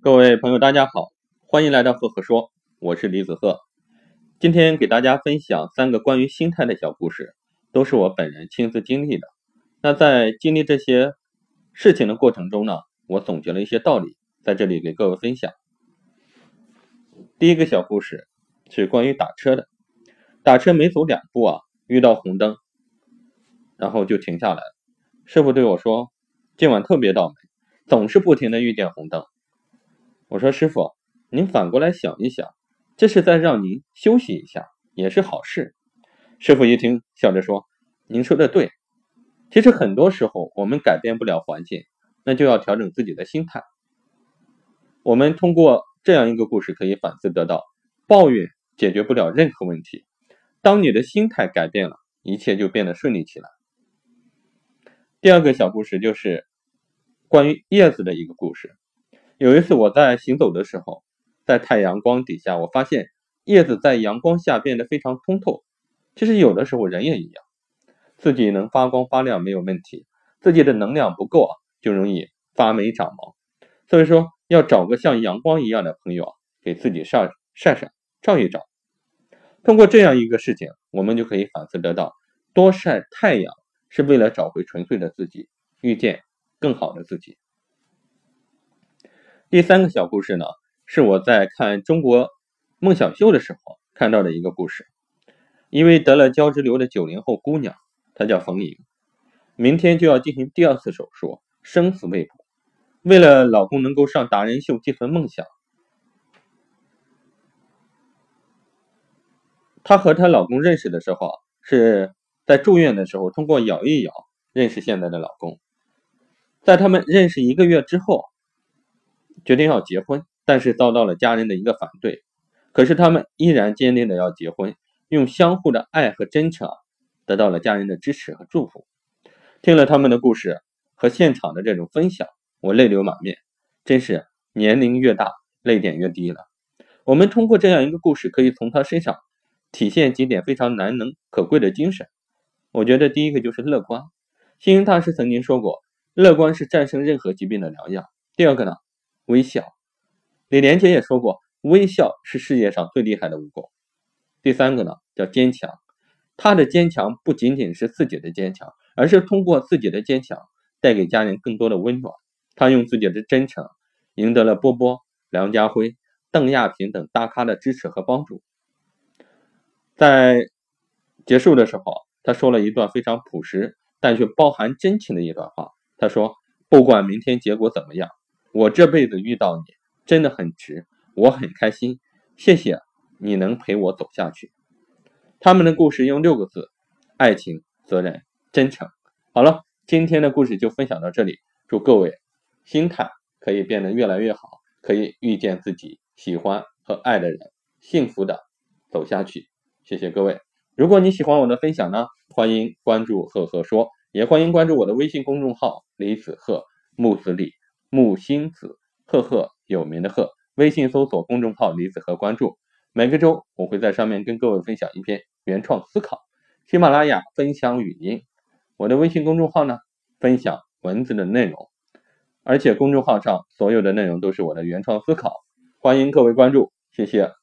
各位朋友，大家好，欢迎来到赫赫说，我是李子赫。今天给大家分享三个关于心态的小故事，都是我本人亲自经历的。那在经历这些事情的过程中呢，我总结了一些道理，在这里给各位分享。第一个小故事是关于打车的，打车没走两步啊，遇到红灯，然后就停下来。师傅对我说：“今晚特别倒霉，总是不停的遇见红灯。”我说：“师傅，您反过来想一想，这是在让您休息一下，也是好事。”师傅一听，笑着说：“您说的对。其实很多时候，我们改变不了环境，那就要调整自己的心态。我们通过这样一个故事，可以反思得到：抱怨解决不了任何问题。当你的心态改变了，一切就变得顺利起来。”第二个小故事就是关于叶子的一个故事。有一次我在行走的时候，在太阳光底下，我发现叶子在阳光下变得非常通透。其实有的时候人也一样，自己能发光发亮没有问题，自己的能量不够啊，就容易发霉长毛。所以说要找个像阳光一样的朋友啊，给自己晒晒晒照一照。通过这样一个事情，我们就可以反思得到，多晒太阳是为了找回纯粹的自己，遇见更好的自己。第三个小故事呢，是我在看中国梦想秀的时候看到的一个故事。一位得了胶质瘤的九零后姑娘，她叫冯莹，明天就要进行第二次手术，生死未卜。为了老公能够上达人秀，寄存梦想，她和她老公认识的时候是在住院的时候，通过咬一咬认识现在的老公。在他们认识一个月之后。决定要结婚，但是遭到了家人的一个反对。可是他们依然坚定的要结婚，用相互的爱和真诚，得到了家人的支持和祝福。听了他们的故事和现场的这种分享，我泪流满面。真是年龄越大，泪点越低了。我们通过这样一个故事，可以从他身上体现几点非常难能可贵的精神。我觉得第一个就是乐观。星云大师曾经说过，乐观是战胜任何疾病的良药。第二个呢？微笑，李连杰也说过，微笑是世界上最厉害的武功。第三个呢，叫坚强。他的坚强不仅仅是自己的坚强，而是通过自己的坚强，带给家人更多的温暖。他用自己的真诚，赢得了波波、梁家辉、邓亚萍等大咖的支持和帮助。在结束的时候，他说了一段非常朴实，但却包含真情的一段话。他说：“不管明天结果怎么样。”我这辈子遇到你真的很值，我很开心，谢谢你能陪我走下去。他们的故事用六个字：爱情、责任、真诚。好了，今天的故事就分享到这里，祝各位心态可以变得越来越好，可以遇见自己喜欢和爱的人，幸福的走下去。谢谢各位。如果你喜欢我的分享呢，欢迎关注赫赫说，也欢迎关注我的微信公众号李子赫木子李。木星子，赫赫有名的赫，微信搜索公众号“李子和”，关注。每个周我会在上面跟各位分享一篇原创思考。喜马拉雅分享语音，我的微信公众号呢，分享文字的内容，而且公众号上所有的内容都是我的原创思考，欢迎各位关注，谢谢。